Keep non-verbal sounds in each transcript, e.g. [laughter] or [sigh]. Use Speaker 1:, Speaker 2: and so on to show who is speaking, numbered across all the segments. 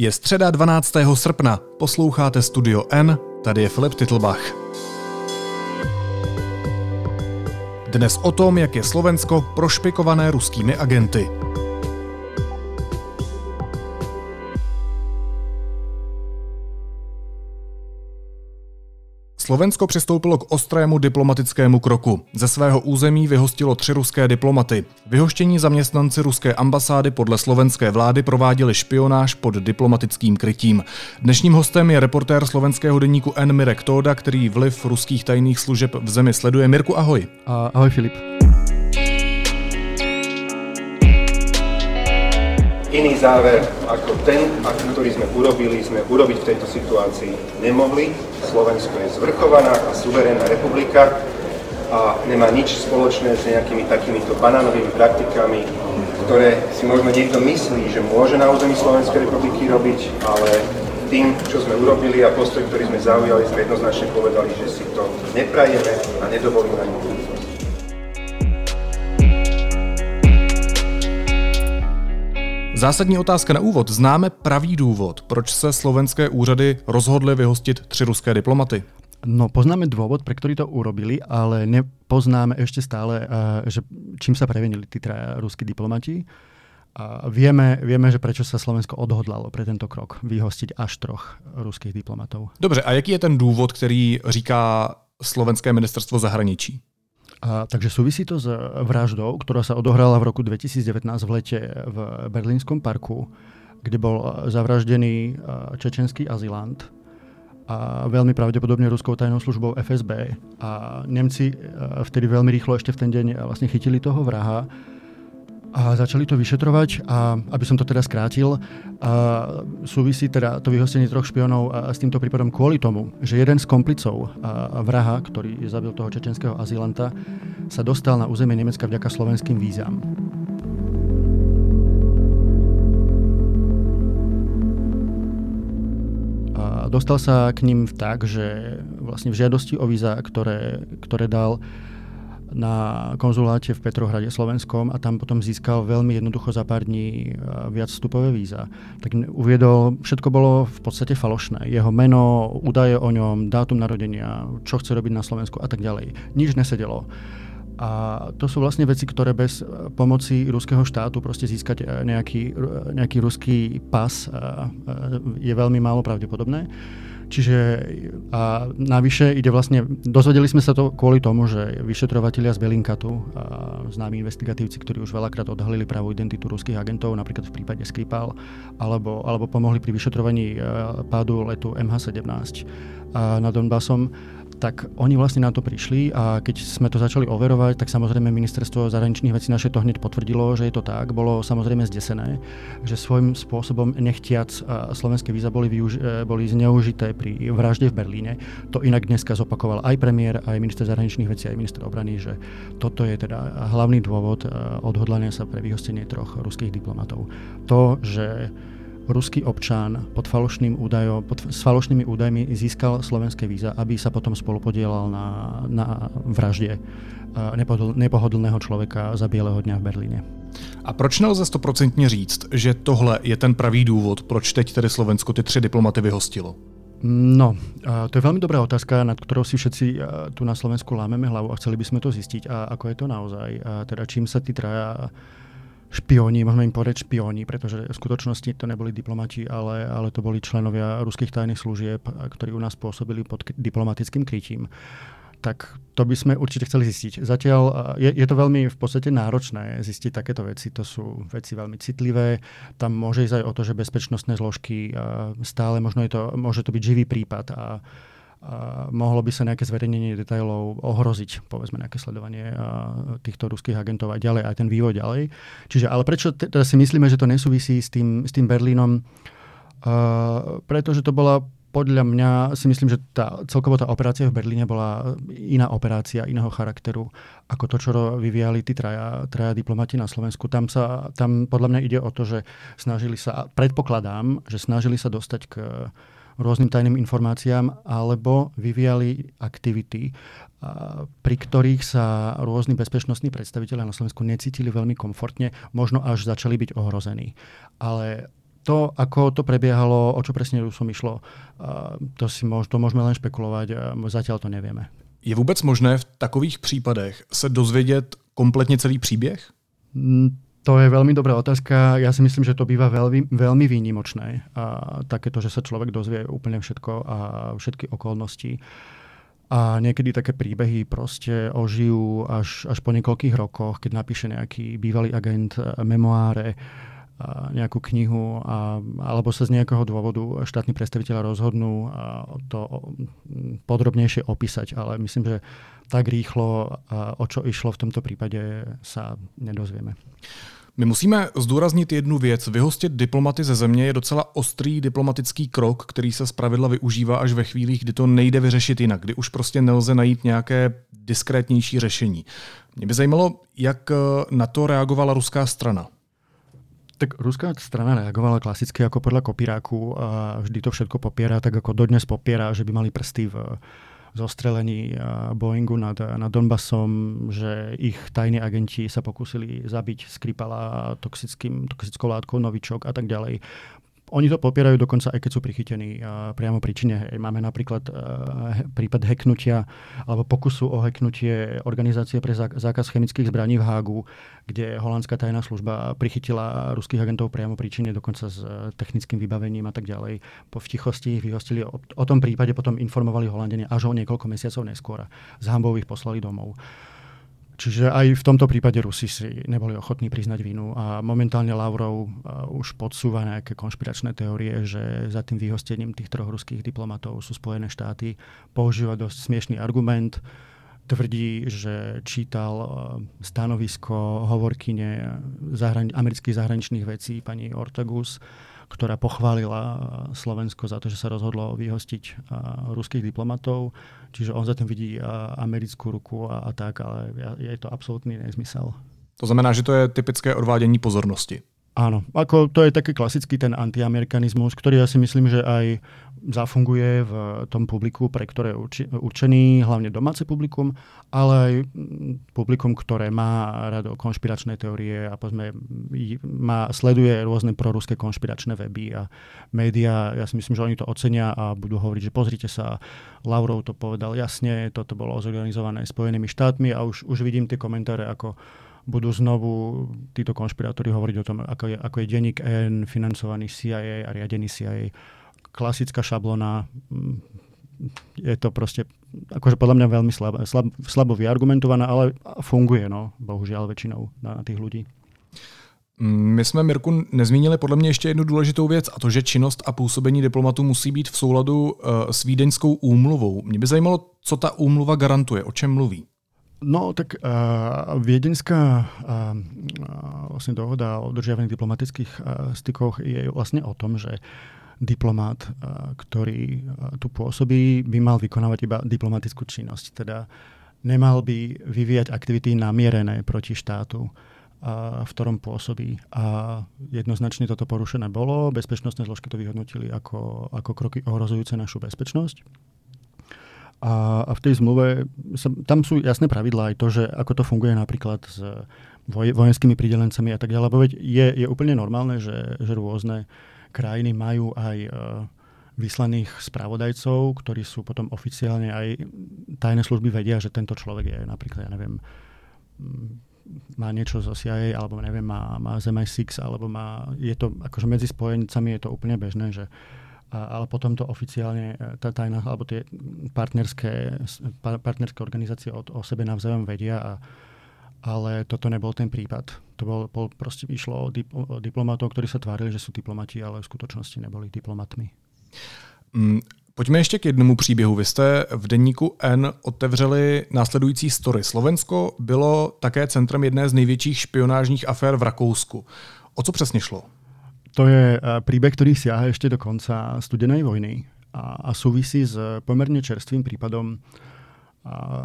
Speaker 1: Je středa 12. srpna, posloucháte Studio N, tady je Filip Titlbach. Dnes o tom, jak je Slovensko prošpikované ruskými agenty. Slovensko přistoupilo k ostrému diplomatickému kroku. Ze svého území vyhostilo tři ruské diplomaty. Vyhoštění zaměstnanci ruské ambasády podle slovenské vlády prováděli špionáž pod diplomatickým krytím. Dnešním hostem je reportér slovenského deníku N. Mirek Tóda, který vliv ruských tajných služeb v zemi sleduje. Mirku, ahoj.
Speaker 2: ahoj Filip.
Speaker 3: Iný záver ako ten, ktorý sme urobili, sme urobiť v tejto situácii nemohli. Slovensko je zvrchovaná a suverénna republika a nemá nič spoločné s nejakými takýmito banánovými praktikami, ktoré si možno niekto myslí, že môže na území Slovenskej republiky robiť, ale tým, čo sme urobili a postoj, ktorý sme zaujali, sme jednoznačne povedali, že si to neprajeme a nedovolíme ani
Speaker 1: Zásadní otázka na úvod. Známe pravý důvod, proč se slovenské úřady rozhodly vyhostit tři ruské diplomaty?
Speaker 2: No, poznáme dôvod, pre ktorý to urobili, ale nepoznáme ešte stále, eh, že čím sa prevenili tí traja ruskí diplomati. A vieme, vieme, že prečo sa Slovensko odhodlalo pre tento krok vyhostiť až troch ruských diplomatov.
Speaker 1: Dobře, a jaký je ten důvod, který říká slovenské ministerstvo zahraničí?
Speaker 2: A, takže súvisí to s vraždou, ktorá sa odohrala v roku 2019 v lete v Berlínskom parku, kde bol zavraždený čečenský azylant a veľmi pravdepodobne ruskou tajnou službou FSB. A Nemci vtedy veľmi rýchlo ešte v ten deň vlastne chytili toho vraha a začali to vyšetrovať a aby som to teda skrátil, a súvisí teda to vyhostenie troch špionov a s týmto prípadom kvôli tomu, že jeden z komplicov a vraha, ktorý zabil toho čečenského azylanta, sa dostal na územie Nemecka vďaka slovenským vízam. A dostal sa k ním tak, že vlastne v žiadosti o víza, ktoré, ktoré dal, na konzuláte v Petrohrade slovenskom a tam potom získal veľmi jednoducho za pár dní viac vstupové víza. Tak uviedol, všetko bolo v podstate falošné. Jeho meno, údaje o ňom, dátum narodenia, čo chce robiť na Slovensku a tak ďalej. Nič nesedelo. A to sú vlastne veci, ktoré bez pomoci ruského štátu proste získať nejaký, nejaký ruský pas je veľmi málo pravdepodobné. Čiže a navyše ide vlastne, dozvedeli sme sa to kvôli tomu, že vyšetrovatelia z Belinkatu, a známi investigatívci, ktorí už veľakrát odhalili pravú identitu ruských agentov, napríklad v prípade Skripal, alebo, alebo pomohli pri vyšetrovaní pádu letu MH17 nad Donbasom, tak oni vlastne na to prišli a keď sme to začali overovať, tak samozrejme ministerstvo zahraničných vecí naše to hneď potvrdilo, že je to tak. Bolo samozrejme zdesené, že svojím spôsobom nechtiac slovenské víza boli, využ- e, boli zneužité pri vražde v Berlíne. To inak dneska zopakoval aj premiér, aj minister zahraničných vecí, aj minister obrany, že toto je teda hlavný dôvod e, odhodlania sa pre vyhostenie troch ruských diplomatov. To, že ruský občan pod falošným údajom, pod, s falošnými údajmi získal slovenské víza, aby sa potom spolupodielal na, na vražde nepohodl, nepohodlného člověka za Bílého dňa v Berlíně.
Speaker 1: A proč nelze stoprocentně říct, že tohle je ten pravý důvod, proč teď tedy Slovensko ty tři diplomaty vyhostilo?
Speaker 2: No, to je veľmi dobrá otázka, nad ktorou si všetci tu na Slovensku lámeme hlavu a chceli by sme to zistiť. A ako je to naozaj? A teda čím sa tí traja špioni, môžeme im povedať špioni, pretože v skutočnosti to neboli diplomati, ale, ale to boli členovia ruských tajných služieb, ktorí u nás pôsobili pod diplomatickým krytím. Tak to by sme určite chceli zistiť. Zatiaľ je, je to veľmi v podstate náročné zistiť takéto veci. To sú veci veľmi citlivé. Tam môže ísť aj o to, že bezpečnostné zložky stále možno je to, môže to byť živý prípad a mohlo by sa nejaké zverejnenie detailov ohroziť, povedzme nejaké sledovanie týchto ruských agentov a ďalej, aj ten vývoj ďalej. Čiže, ale prečo teda si myslíme, že to nesúvisí s tým, s tým Berlínom? Uh, pretože to bola podľa mňa si myslím, že tá, celkovo tá operácia v Berlíne bola iná operácia, iného charakteru, ako to, čo vyvíjali tí traja, traja diplomati na Slovensku. Tam, sa, tam podľa mňa ide o to, že snažili sa, predpokladám, že snažili sa dostať k rôznym tajným informáciám, alebo vyvíjali aktivity, pri ktorých sa rôzni bezpečnostní predstaviteľe na Slovensku necítili veľmi komfortne, možno až začali byť ohrození. Ale To, ako to prebiehalo, o čo presne Rusom išlo, to, si môž, to môžeme len špekulovať, zatiaľ to nevieme.
Speaker 1: Je vůbec možné v takových případech se dozvědět kompletně celý příběh?
Speaker 2: To je veľmi dobrá otázka. Ja si myslím, že to býva veľmi, veľmi výnimočné. A takéto, že sa človek dozvie úplne všetko a všetky okolnosti. A niekedy také príbehy proste ožijú až, až po niekoľkých rokoch, keď napíše nejaký bývalý agent memoáre, nejakú knihu, a, alebo sa z nejakého dôvodu štátni predstaviteľa rozhodnú to podrobnejšie opísať. Ale myslím, že tak rýchlo, o čo išlo v tomto prípade, sa nedozvieme.
Speaker 1: My musíme zdůraznit jednu věc. Vyhostit diplomaty ze země je docela ostrý diplomatický krok, který se zpravidla využívá až ve chvílích, kdy to nejde vyřešit jinak, kdy už prostě nelze najít nějaké diskrétnější řešení. Mě by zajímalo, jak na to reagovala ruská strana.
Speaker 2: Tak ruská strana reagovala klasicky ako podľa kopíráku a vždy to všetko popiera, tak ako dodnes popiera, že by mali prsty v zostrelení Boeingu nad, nad Donbasom, že ich tajní agenti sa pokúsili zabiť Skripala toxickým, toxickou látkou novičok a tak ďalej. Oni to popierajú dokonca aj keď sú prichytení uh, priamo pri čine. Máme napríklad uh, prípad heknutia alebo pokusu o heknutie organizácie pre zákaz chemických zbraní v Hágu, kde holandská tajná služba prichytila ruských agentov priamo pri čine, dokonca s uh, technickým vybavením a tak ďalej. Po v tichosti ich vyhostili. O, o tom prípade potom informovali Holandene až o niekoľko mesiacov neskôr. Z hambou ich poslali domov. Čiže aj v tomto prípade Rusi si neboli ochotní priznať vinu a momentálne Lavrov už podsúva nejaké konšpiračné teórie, že za tým vyhostením tých troch ruských diplomatov sú Spojené štáty. Používa dosť smiešný argument, tvrdí, že čítal stanovisko hovorkyne zahrani- amerických zahraničných vecí pani Ortagus, ktorá pochválila Slovensko za to, že sa rozhodlo vyhostiť ruských diplomatov. Čiže on za vidí americkú ruku a, a tak, ale je to absolútny nezmysel.
Speaker 1: To znamená, že to je typické odvádění pozornosti.
Speaker 2: Áno, ako to je taký klasický ten antiamerikanizmus, ktorý ja si myslím, že aj zafunguje v tom publiku, pre ktoré je určený, hlavne domáce publikum, ale aj publikum, ktoré má rado konšpiračné teórie a povedzme, má, sleduje rôzne proruské konšpiračné weby a médiá. Ja si myslím, že oni to ocenia a budú hovoriť, že pozrite sa, Lavrov to povedal jasne, toto bolo zorganizované Spojenými štátmi a už, už vidím tie komentáre ako budú znovu títo konšpirátori hovoriť o tom, ako je, ako je denník N financovaný CIA a riadený CIA. Klasická šablona. Je to proste, akože podľa mňa veľmi slabo, slab, slabo vyargumentovaná, ale funguje, no, bohužiaľ väčšinou na, na tých ľudí.
Speaker 1: My jsme, Mirku, nezmínili podle mě ještě jednu důležitou věc, a to, že činnost a působení diplomatů musí být v souladu uh, s Vídeňskou úmluvou. Mě by zajímalo, co ta úmluva garantuje, o čem mluví.
Speaker 2: No, tak uh, viedenská uh, vlastne dohoda o udržiavaní diplomatických uh, stykoch je vlastne o tom, že diplomát, uh, ktorý uh, tu pôsobí, by mal vykonávať iba diplomatickú činnosť. Teda nemal by vyvíjať aktivity namierené proti štátu, uh, v ktorom pôsobí. A jednoznačne toto porušené bolo. Bezpečnostné zložky to vyhodnotili ako, ako kroky ohrozujúce našu bezpečnosť. A, a v tej zmluve sa, tam sú jasné pravidlá aj to, že ako to funguje napríklad s voj, vojenskými pridelencami a tak ďalej. Lebo je, je úplne normálne, že, že rôzne krajiny majú aj uh, vyslaných spravodajcov, ktorí sú potom oficiálne aj tajné služby vedia, že tento človek je napríklad, ja neviem, má niečo zo CIA, alebo neviem, má, má z MI6, alebo má, je to, akože medzi spojencami je to úplne bežné, že uh, ale potom to oficiálne e, tá tajná, alebo tie partnerské, partnerské organizácie o, o sebe navzájom vedia, a, ale toto nebol ten prípad. To bol, bol proste išlo o, dip, o diplomatov, ktorí sa tvárili, že sú diplomati, ale v skutočnosti neboli diplomatmi.
Speaker 1: Mm, pojďme ještě k jednomu příběhu. Vy jste v denníku N otevřeli následující story. Slovensko bylo také centrem jedné z největších špionážních afér v Rakousku. O co přesně šlo?
Speaker 2: To je eh, príbeh, ktorý siaha ešte do konca studenej vojny a, a súvisí s pomerne čerstvým prípadom eh,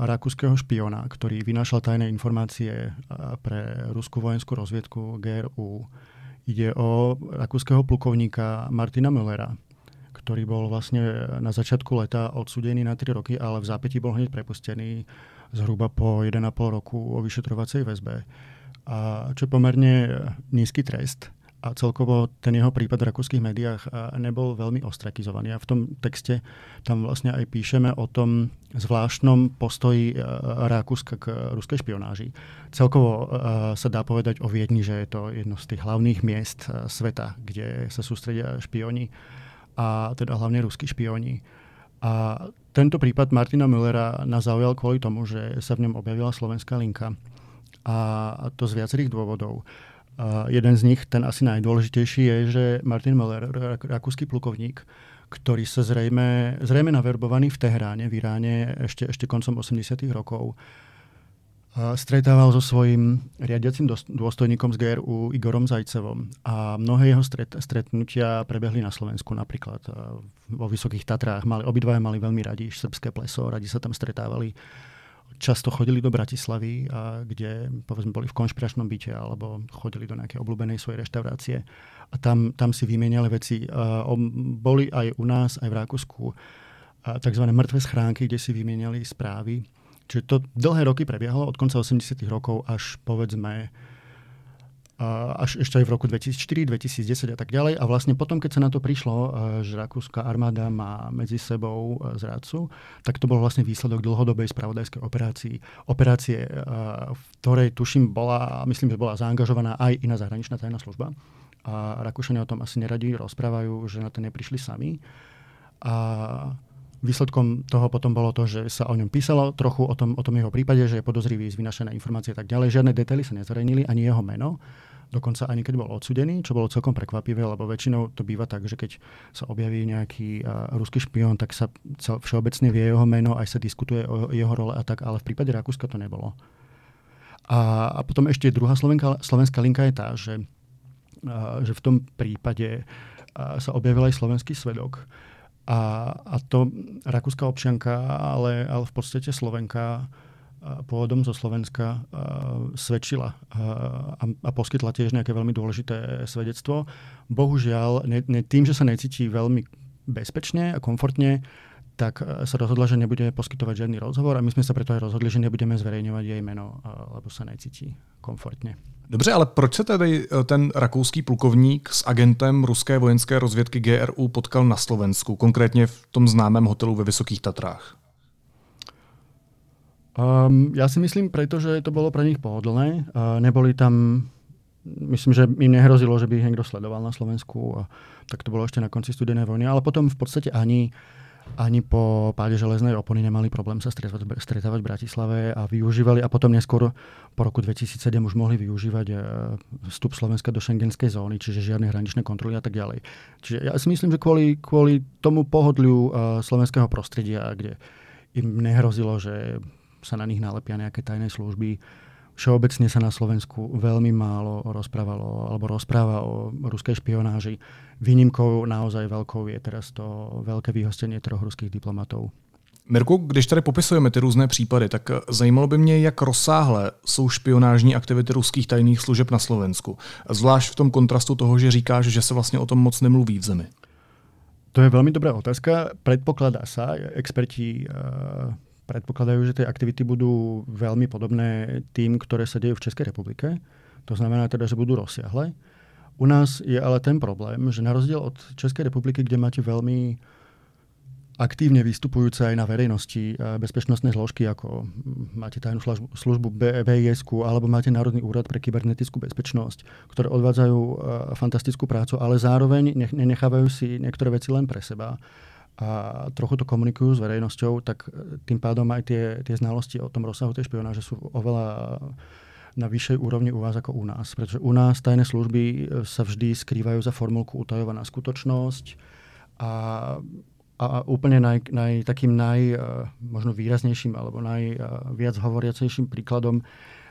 Speaker 2: rakúskeho špiona, ktorý vynášal tajné informácie eh, pre ruskú vojenskú rozviedku GRU. Ide o rakúskeho plukovníka Martina Müllera, ktorý bol vlastne na začiatku leta odsudený na 3 roky, ale v zápäti bol hneď prepustený zhruba po 1,5 roku o vyšetrovacej väzbe. A čo je pomerne nízky trest a celkovo ten jeho prípad v rakúskych médiách nebol veľmi ostrakizovaný. A v tom texte tam vlastne aj píšeme o tom zvláštnom postoji Rakúska k ruskej špionáži. Celkovo sa dá povedať o Viedni, že je to jedno z tých hlavných miest sveta, kde sa sústredia špioni a teda hlavne ruskí špioni. A tento prípad Martina Müllera nás zaujal kvôli tomu, že sa v ňom objavila slovenská linka. A to z viacerých dôvodov. A jeden z nich, ten asi najdôležitejší, je, že Martin Möller, rakúsky plukovník, ktorý sa zrejme, zrejme naverbovaný v Tehráne, v Iráne, ešte, ešte koncom 80. rokov, stretával so svojím riadiacim dôstojníkom z GRU Igorom Zajcevom a mnohé jeho stret, stretnutia prebehli na Slovensku napríklad vo Vysokých Tatrách. Mali, obidvaja mali veľmi radi srbské pleso, radi sa tam stretávali často chodili do Bratislavy, a kde povedzme boli v konšpiračnom byte alebo chodili do nejakej obľúbenej svojej reštaurácie a tam, tam si vymieniali veci. A, boli aj u nás, aj v Rakúsku tzv. mŕtve schránky, kde si vymieniali správy. Čiže to dlhé roky prebiehalo od konca 80. rokov až povedzme až ešte aj v roku 2004, 2010 a tak ďalej. A vlastne potom, keď sa na to prišlo, e, že rakúska armáda má medzi sebou e, zradcu, tak to bol vlastne výsledok dlhodobej spravodajskej operácii. Operácie, e, v ktorej tuším bola, myslím, že bola zaangažovaná aj iná zahraničná tajná služba. A Rakúšania o tom asi neradi rozprávajú, že na to neprišli sami. A Výsledkom toho potom bolo to, že sa o ňom písalo trochu o tom, o tom jeho prípade, že je podozrivý z vynašené informácie a tak ďalej. Žiadne detaily sa nezverejnili, ani jeho meno. Dokonca ani keď bol odsudený, čo bolo celkom prekvapivé, lebo väčšinou to býva tak, že keď sa objaví nejaký uh, ruský špión, tak sa cel, všeobecne vie jeho meno, aj sa diskutuje o jeho role a tak, ale v prípade Rakúska to nebolo. A, a potom ešte druhá slovenka, slovenská linka je tá, že, uh, že v tom prípade uh, sa objavil aj slovenský svedok, a, a to rakúska občianka, ale, ale v podstate Slovenka pôvodom zo Slovenska svedčila a, poskytla tiež nejaké veľmi dôležité svedectvo. Bohužiaľ, ne, tým, že sa necíti veľmi bezpečne a komfortne, tak sa rozhodla, že nebude poskytovať žiadny rozhovor a my sme sa preto aj rozhodli, že nebudeme zverejňovať jej meno, lebo sa necíti komfortne.
Speaker 1: Dobře, ale proč se tedy eh, ten rakouský plukovník s agentem ruské vojenské rozvědky GRU potkal na Slovensku, konkrétně v tom známém hotelu ve Vysokých Tatrách?
Speaker 2: Um, ja si myslím, pretože to bolo pre nich pohodlné. Uh, neboli tam, myslím, že im nehrozilo, že by ich niekto sledoval na Slovensku. A tak to bolo ešte na konci studenej vojny. Ale potom v podstate ani ani po páde železnej opony nemali problém sa stretávať, stretávať v Bratislave a využívali a potom neskôr po roku 2007 už mohli využívať e, vstup Slovenska do šengenskej zóny, čiže žiadne hraničné kontroly a tak ďalej. Čiže ja si myslím, že kvôli, kvôli tomu pohodliu uh, slovenského prostredia, kde im nehrozilo, že sa na nich nalepia nejaké tajné služby, Všeobecne sa na Slovensku veľmi málo rozprávalo alebo rozpráva o ruskej špionáži. Výnimkou naozaj veľkou je teraz to veľké vyhostenie troch ruských diplomatov.
Speaker 1: Mirku, když tady popisujeme ty různé případy, tak zajímalo by mě, jak rozsáhlé jsou špionážní aktivity ruských tajných služeb na Slovensku. Zvlášť v tom kontrastu toho, že říkáš, že se vlastně o tom moc nemluví v zemi.
Speaker 2: To je veľmi dobrá otázka. Predpokladá sa, experti uh, predpokladajú, že tie aktivity budú veľmi podobné tým, ktoré sa dejú v Českej republike. To znamená teda, že budú rozsiahle. U nás je ale ten problém, že na rozdiel od Českej republiky, kde máte veľmi aktívne vystupujúce aj na verejnosti bezpečnostné zložky, ako máte tajnú službu BIS alebo máte Národný úrad pre kybernetickú bezpečnosť, ktoré odvádzajú fantastickú prácu, ale zároveň nenechávajú si niektoré veci len pre seba a trochu to komunikujú s verejnosťou, tak e, tým pádom aj tie, tie znalosti o tom rozsahu tej špionáže sú oveľa na vyššej úrovni u vás ako u nás. Pretože u nás tajné služby e, sa vždy skrývajú za formulku utajovaná skutočnosť a, a úplne naj, naj, takým naj, e, možno výraznejším alebo najviac hovoriacejším príkladom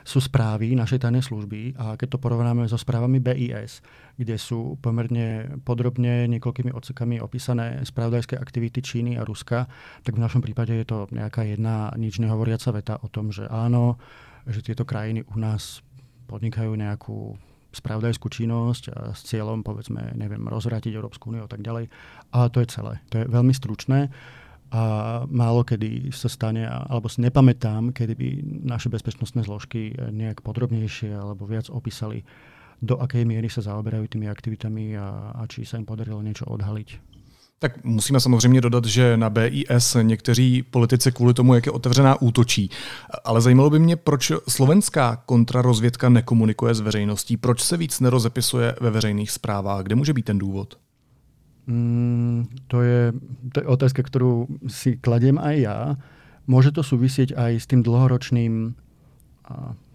Speaker 2: sú správy našej tajnej služby a keď to porovnáme so správami BIS, kde sú pomerne podrobne niekoľkými odsekami opísané spravodajské aktivity Číny a Ruska, tak v našom prípade je to nejaká jedna nič nehovoriaca veta o tom, že áno, že tieto krajiny u nás podnikajú nejakú spravodajskú činnosť s cieľom, povedzme, neviem, rozvrátiť Európsku úniu a tak ďalej. A to je celé. To je veľmi stručné a málo kedy sa stane, alebo si nepamätám, kedy by naše bezpečnostné zložky nejak podrobnejšie alebo viac opísali do akej miery sa zaoberajú tými aktivitami a, a či sa im podarilo niečo odhaliť.
Speaker 1: Tak musíme samozřejmě dodat, že na BIS někteří politici kvůli tomu, jak je otevřená, útočí. Ale zajímalo by mě, proč slovenská kontrarozvědka nekomunikuje s veřejností, proč se víc nerozepisuje ve veřejných zprávách, kde může být ten důvod?
Speaker 2: Mm, to, je, to je otázka, ktorú si kladiem aj ja. Môže to súvisieť aj s tým dlhoročným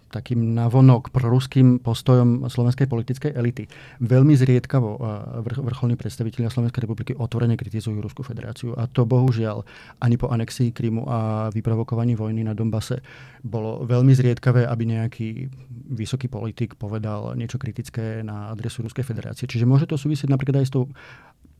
Speaker 2: takým navonok proruským postojom slovenskej politickej elity. Veľmi zriedkavo vrcholní predstavitelia Slovenskej republiky otvorene kritizujú Rusku federáciu. A to bohužiaľ ani po anexii Krymu a vyprovokovaní vojny na Donbase bolo veľmi zriedkavé, aby nejaký vysoký politik povedal niečo kritické na adresu Ruskej federácie. Čiže môže to súvisieť napríklad aj s tou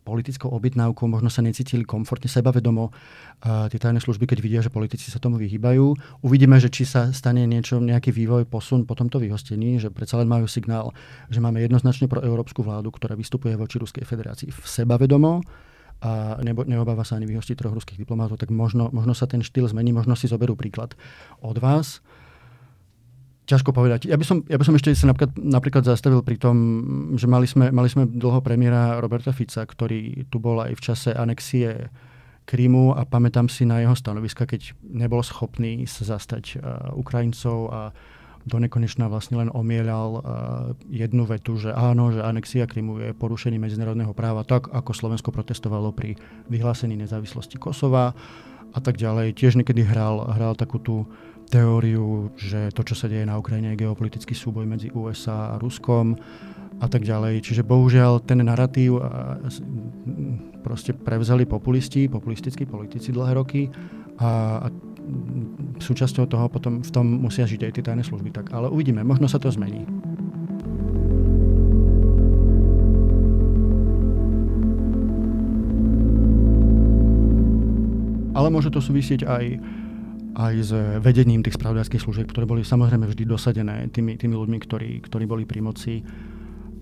Speaker 2: politickou obytnávkou, možno sa necítili komfortne, sebavedomo uh, tie tajné služby, keď vidia, že politici sa tomu vyhýbajú. Uvidíme, že či sa stane niečo, nejaký vývoj, posun po tomto vyhostení, že predsa len majú signál, že máme jednoznačne pro európsku vládu, ktorá vystupuje voči Ruskej federácii v sebavedomo a nebo, neobáva sa ani vyhostiť troch ruských diplomátov, tak možno, možno sa ten štýl zmení, možno si zoberú príklad od vás. Ťažko povedať. Ja by som, ja by som ešte sa napríklad, napríklad zastavil pri tom, že mali sme, mali sme dlho premiéra Roberta Fica, ktorý tu bol aj v čase anexie Krymu a pamätám si na jeho stanoviska, keď nebol schopný sa zastať uh, Ukrajincov a do nekonečna vlastne len omieľal uh, jednu vetu, že áno, že anexia Krymu je porušenie medzinárodného práva, tak ako Slovensko protestovalo pri vyhlásení nezávislosti Kosova a tak ďalej. Tiež niekedy hral, hral takú tú teóriu, že to, čo sa deje na Ukrajine, je geopolitický súboj medzi USA a Ruskom a tak ďalej. Čiže bohužiaľ ten narratív proste prevzali populisti, populistickí politici dlhé roky a, a súčasťou toho potom v tom musia žiť aj tie tajné služby. Tak, ale uvidíme, možno sa to zmení. Ale môže to súvisieť aj aj s vedením tých spravodajských služieb, ktoré boli samozrejme vždy dosadené tými, tými ľuďmi, ktorí, ktorí boli pri moci.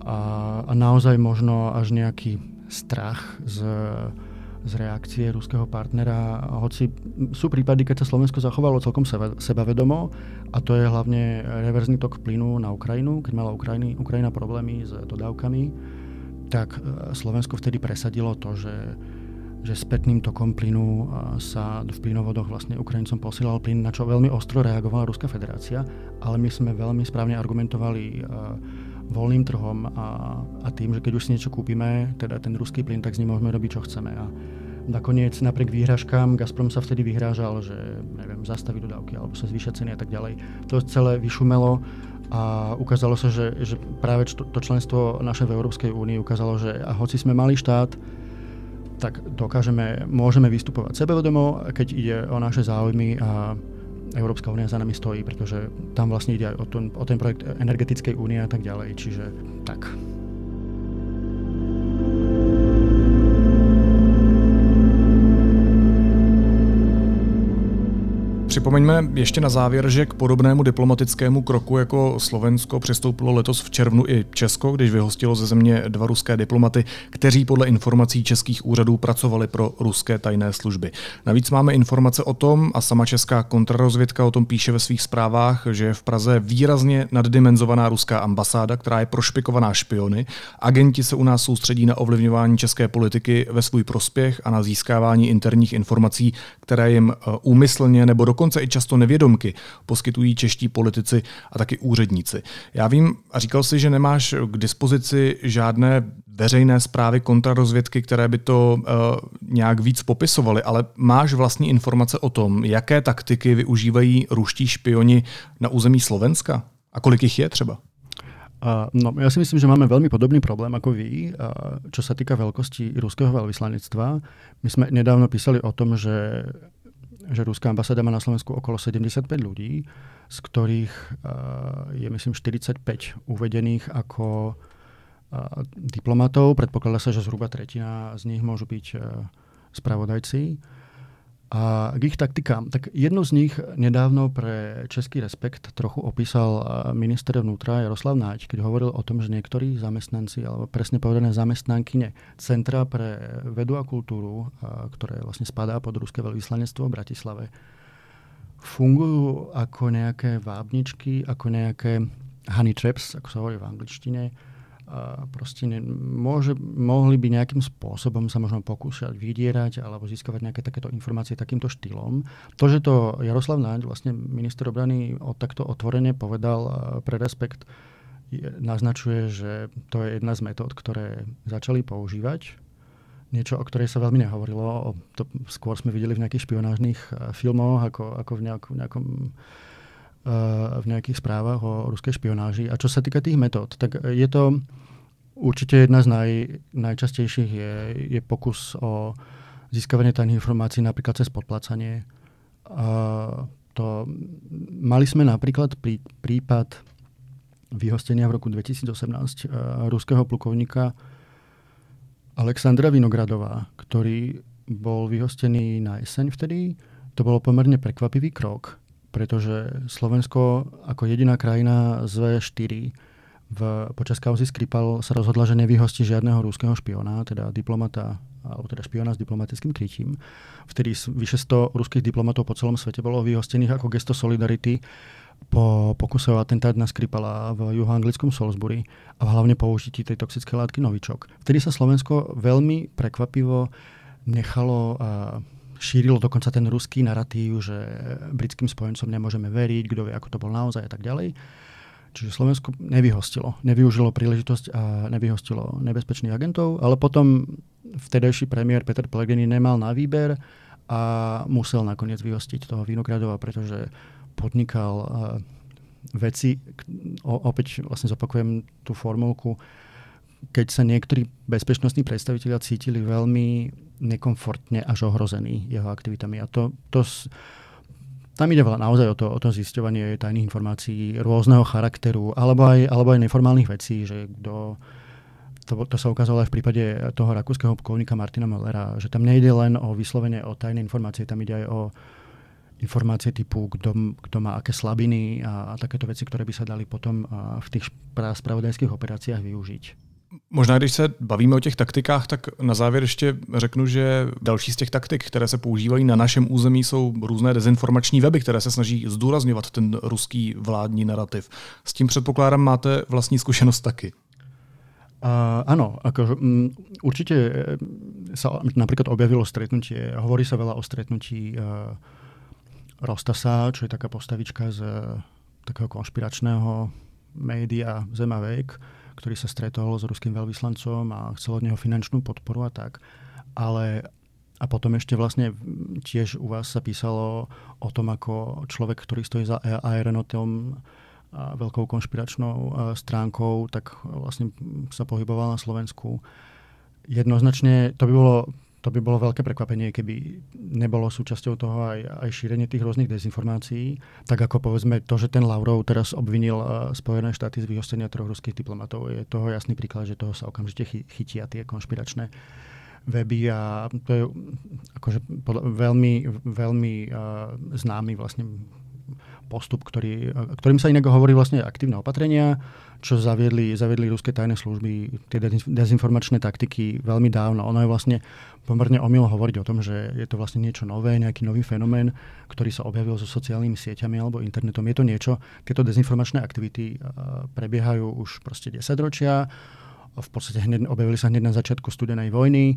Speaker 2: A, a naozaj možno až nejaký strach z, z reakcie ruského partnera. Hoci sú prípady, keď sa Slovensko zachovalo celkom seba, sebavedomo a to je hlavne reverzný tok plynu na Ukrajinu, keď mala Ukrajiny, Ukrajina problémy s dodávkami, tak e, Slovensko vtedy presadilo to, že že spätným tokom plynu sa v plynovodoch vlastne Ukrajincom posielal plyn, na čo veľmi ostro reagovala Ruská federácia, ale my sme veľmi správne argumentovali voľným trhom a, a tým, že keď už si niečo kúpime, teda ten ruský plyn, tak s ním môžeme robiť, čo chceme. A nakoniec napriek výhražkám Gazprom sa vtedy vyhrážal, že neviem, zastaví dodávky alebo sa zvýšia ceny a tak ďalej. To celé vyšumelo a ukázalo sa, že, že práve to, to členstvo naše v Európskej únii ukázalo, že a hoci sme malý štát, tak dokážeme, môžeme vystupovať sebevedomo, keď ide o naše záujmy a Európska únia za nami stojí, pretože tam vlastne ide aj o ten, o ten projekt energetickej únie a tak ďalej. Čiže tak.
Speaker 1: Připomeňme ještě na závěr, že k podobnému diplomatickému kroku jako Slovensko přistoupilo letos v červnu i Česko, když vyhostilo ze země dva ruské diplomaty, kteří podle informací českých úřadů pracovali pro ruské tajné služby. Navíc máme informace o tom, a sama česká kontrarozvědka o tom píše ve svých zprávách, že je v Praze výrazně naddimenzovaná ruská ambasáda, která je prošpikovaná špiony. Agenti se u nás soustředí na ovlivňování české politiky ve svůj prospěch a na získávání interních informací, které jim eh, úmyslně nebo dokonce dokonce i často nevědomky poskytují čeští politici a taky úředníci. Já vím a říkal si, že nemáš k dispozici žádné veřejné zprávy kontrarozvědky, které by to uh, nějak víc popisovaly, ale máš vlastní informace o tom, jaké taktiky využívají ruští špioni na území Slovenska? A kolik jich je třeba?
Speaker 2: Uh, no, ja si myslím, že máme veľmi podobný problém ako vy, uh, čo sa týka veľkosti ruského veľvyslanectva. My sme nedávno písali o tom, že že ruská ambasáda má na Slovensku okolo 75 ľudí, z ktorých uh, je myslím 45 uvedených ako uh, diplomatov. Predpokladá sa, že zhruba tretina z nich môžu byť uh, spravodajci. A k ich taktikám. Tak jednu z nich nedávno pre Český respekt trochu opísal minister vnútra Jaroslav Náď, keď hovoril o tom, že niektorí zamestnanci, alebo presne povedané zamestnankyne Centra pre vedu a kultúru, ktoré vlastne spadá pod ruské veľvyslanectvo v Bratislave, fungujú ako nejaké vábničky, ako nejaké honey traps, ako sa hovorí v angličtine, proste ne, môže, mohli by nejakým spôsobom sa možno pokúšať vydierať alebo získavať nejaké takéto informácie takýmto štýlom. To, že to Jaroslav Naď, vlastne minister obrany, od takto otvorene povedal pre Respekt, naznačuje, že to je jedna z metód, ktoré začali používať. Niečo, o ktorej sa veľmi nehovorilo. To skôr sme videli v nejakých špionážnych filmoch, ako, ako v nejakom, nejakom v nejakých správach o ruskej špionáži. A čo sa týka tých metód, tak je to určite jedna z naj, najčastejších je, je pokus o získavanie tajných informácií napríklad cez podplácanie. A to, mali sme napríklad prí, prípad vyhostenia v roku 2018 ruského plukovníka Alexandra Vinogradová, ktorý bol vyhostený na jeseň vtedy. To bolo pomerne prekvapivý krok, pretože Slovensko ako jediná krajina z V4 v, počas kauzy Skripal sa rozhodla, že nevyhostí žiadneho rúského špiona, teda diplomata, alebo teda špiona s diplomatickým krytím. Vtedy vyše 100 ruských diplomatov po celom svete bolo vyhostených ako gesto solidarity po pokuse o atentát na Skripala v juhoanglickom Salisbury a hlavne použití tej toxické látky Novičok. Vtedy sa Slovensko veľmi prekvapivo nechalo šírilo dokonca ten ruský narratív, že britským spojencom nemôžeme veriť, kto vie, ako to bol naozaj a tak ďalej. Čiže Slovensko nevyhostilo, nevyužilo príležitosť a nevyhostilo nebezpečných agentov, ale potom vtedajší premiér Peter Pellegrini nemal na výber a musel nakoniec vyhostiť toho Vinogradova, pretože podnikal uh, veci, opäť vlastne zopakujem tú formulku, keď sa niektorí bezpečnostní predstavitelia cítili veľmi nekomfortne až ohrození jeho aktivitami. A to, to tam ide naozaj o to, o to zisťovanie tajných informácií rôzneho charakteru, alebo aj, alebo aj neformálnych vecí, že kto, to, to sa ukázalo aj v prípade toho rakúskeho plukovníka Martina Möllera, že tam nejde len o vyslovene o tajné informácie, tam ide aj o informácie typu, kto, kto má aké slabiny a, a takéto veci, ktoré by sa dali potom v tých spravodajských operáciách využiť.
Speaker 1: Možná, když se bavíme o těch taktikách, tak na závěr ještě řeknu, že další z těch taktik, které se používají na našem území, jsou různé dezinformační weby, které se snaží zdůrazňovat ten ruský vládní narrativ. S tím předpokládám, máte vlastní zkušenost taky.
Speaker 2: Uh, áno, ako, um, určite e, sa napríklad objavilo stretnutie, hovorí sa veľa o stretnutí uh, Rostasa, čo je taká postavička z uh, takého konšpiračného média Zemavek, ktorý sa stretol s ruským veľvyslancom a chcel od neho finančnú podporu a tak. Ale a potom ešte vlastne tiež u vás sa písalo o tom, ako človek, ktorý stojí za Aeronotom, a veľkou konšpiračnou stránkou, tak vlastne sa pohyboval na Slovensku. Jednoznačne to by bolo to by bolo veľké prekvapenie, keby nebolo súčasťou toho aj, aj šírenie tých rôznych dezinformácií. Tak ako povedzme to, že ten Lavrov teraz obvinil uh, Spojené štáty z vyhostenia troch ruských diplomatov, je toho jasný príklad, že toho sa okamžite chy, chytia tie konšpiračné weby a to je akože veľmi, veľmi uh, známy vlastne postup, ktorý, ktorým sa inak hovorí vlastne aktívne opatrenia, čo zaviedli, zaviedli ruské tajné služby, tie dezinformačné taktiky veľmi dávno. Ono je vlastne pomerne omyl hovoriť o tom, že je to vlastne niečo nové, nejaký nový fenomén, ktorý sa objavil so sociálnymi sieťami alebo internetom. Je to niečo, tieto dezinformačné aktivity prebiehajú už proste 10 ročia, v podstate hneď, objavili sa hneď na začiatku studenej vojny.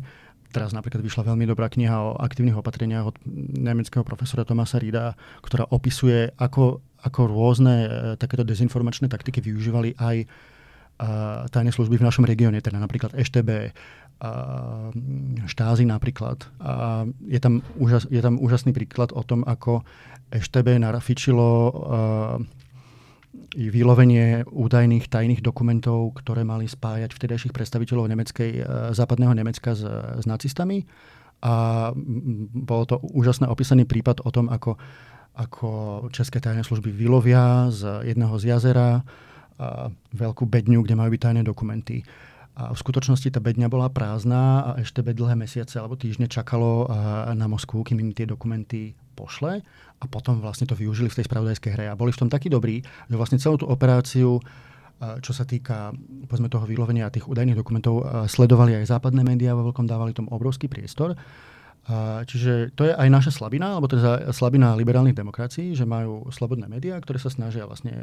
Speaker 2: Teraz napríklad vyšla veľmi dobrá kniha o aktívnych opatreniach od nemeckého profesora Tomasa Rida, ktorá opisuje, ako, ako rôzne e, takéto dezinformačné taktiky využívali aj e, tajné služby v našom regióne, teda napríklad EŠTB, štázy napríklad. A je, tam úžas, je tam úžasný príklad o tom, ako EŠTB narafičilo vylovenie údajných tajných dokumentov, ktoré mali spájať vtedajších predstaviteľov nemeckej, západného Nemecka s, s nacistami. A bolo to úžasne opísaný prípad o tom, ako, ako české tajné služby vylovia z jedného z jazera a veľkú bedňu, kde majú byť tajné dokumenty. A v skutočnosti tá bedňa bola prázdna a ešte dlhé mesiace alebo týždne čakalo na Moskvu, kým im tie dokumenty pošle a potom vlastne to využili v tej spravodajskej hre. A boli v tom takí dobrí, že vlastne celú tú operáciu čo sa týka povedzme, toho vylovenia tých údajných dokumentov, sledovali aj západné médiá, vo veľkom dávali tomu obrovský priestor. Čiže to je aj naša slabina, alebo je slabina liberálnych demokracií, že majú slobodné médiá, ktoré sa snažia vlastne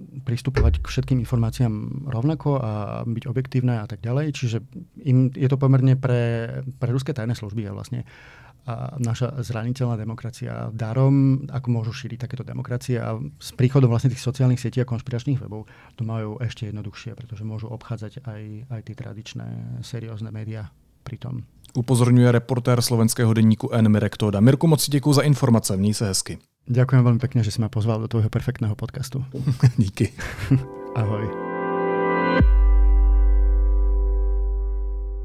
Speaker 2: pristupovať k všetkým informáciám rovnako a byť objektívne a tak ďalej. Čiže im je to pomerne pre, pre ruské tajné služby a vlastne a naša zraniteľná demokracia darom, ako môžu šíriť takéto demokracie a s príchodom vlastne tých sociálnych sietí a konšpiračných webov to majú ešte jednoduchšie, pretože môžu obchádzať aj, aj tie tradičné seriózne médiá pritom.
Speaker 1: Upozorňuje reportér slovenského denníku N. Mirek Toda. Mirku, moc děkuji za informace, měj se hezky.
Speaker 2: Ďakujem veľmi pekne, že si ma pozval do tvojho perfektného podcastu. [laughs]
Speaker 1: Díky. [laughs]
Speaker 2: Ahoj.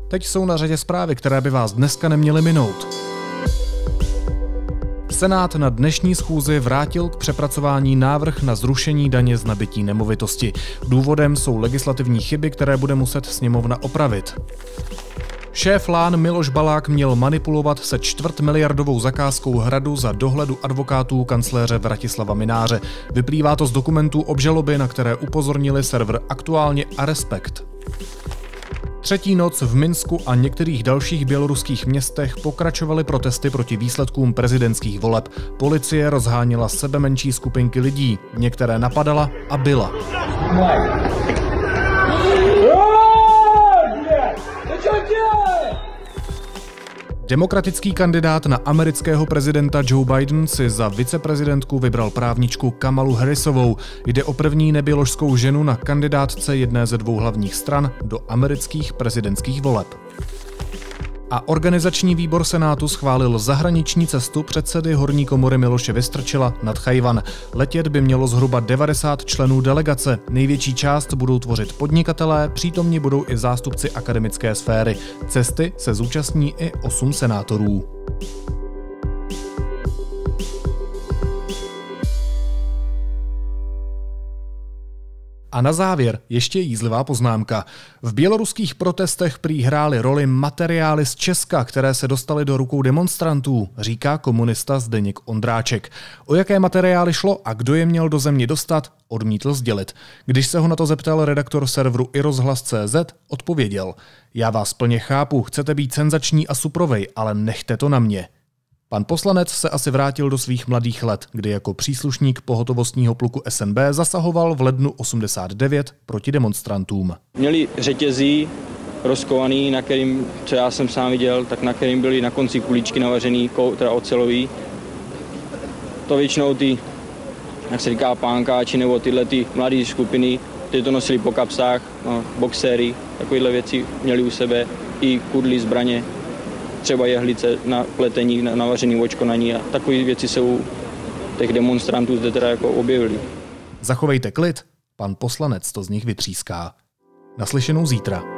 Speaker 1: Teď jsou na řadě zprávy, které by vás dneska neměly minout. Senát na dnešní schůzi vrátil k přepracování návrh na zrušení daně z nabití nemovitosti. Důvodem jsou legislativní chyby, které bude muset sněmovna opravit. Šéf Lán Miloš Balák měl manipulovat se čtvrt miliardovou zakázkou hradu za dohledu advokátů kancléře Vratislava Mináře. Vyplývá to z dokumentů obžaloby, na které upozornili server Aktuálně a Respekt. Třetí noc v Minsku a některých dalších běloruských městech pokračovaly protesty proti výsledkům prezidentských voleb. Policie rozháněla sebe menší skupinky lidí, některé napadala a byla. Demokratický kandidát na amerického prezidenta Joe Biden si za viceprezidentku vybral právničku Kamalu Harrisovou. Jde o první neběložskou ženu na kandidátce jedné ze dvou hlavních stran do amerických prezidentských voleb a organizační výbor Senátu schválil zahraniční cestu předsedy horní komory Miloše Vystrčila nad Chajvan. Letět by mělo zhruba 90 členů delegace. Největší část budou tvořit podnikatelé, přítomní budou i zástupci akademické sféry. Cesty se zúčastní i 8 senátorů. A na závěr ještě jízlivá poznámka. V běloruských protestech prý hrály roli materiály z Česka, které se dostaly do rukou demonstrantů, říká komunista Zdeněk Ondráček. O jaké materiály šlo a kdo je měl do země dostat, odmítl sdělit. Když se ho na to zeptal redaktor serveru iRozhlas.cz, odpověděl. Já vás plně chápu, chcete být senzační a suprovej, ale nechte to na mě. Pan poslanec se asi vrátil do svých mladých let, kdy jako příslušník pohotovostního pluku SNB zasahoval v lednu 89 proti demonstrantům.
Speaker 4: Měli řetězí rozkovaný, na kterým, co já jsem sám viděl, tak na kterým byly na konci kuličky navařený, teda ocelový. To většinou ty, jak se říká, pánkáči nebo tyhle ty mladé skupiny, ty to nosili po kapsách, no, boxéry, takovéhle věci měli u sebe, i kudly, zbraně, třeba jehlice na pletení, na na ní a takové věci se u těch demonstrantů zde teda jako objevily.
Speaker 1: Zachovejte klid, pan poslanec to z nich vytříská. Naslyšenou zítra.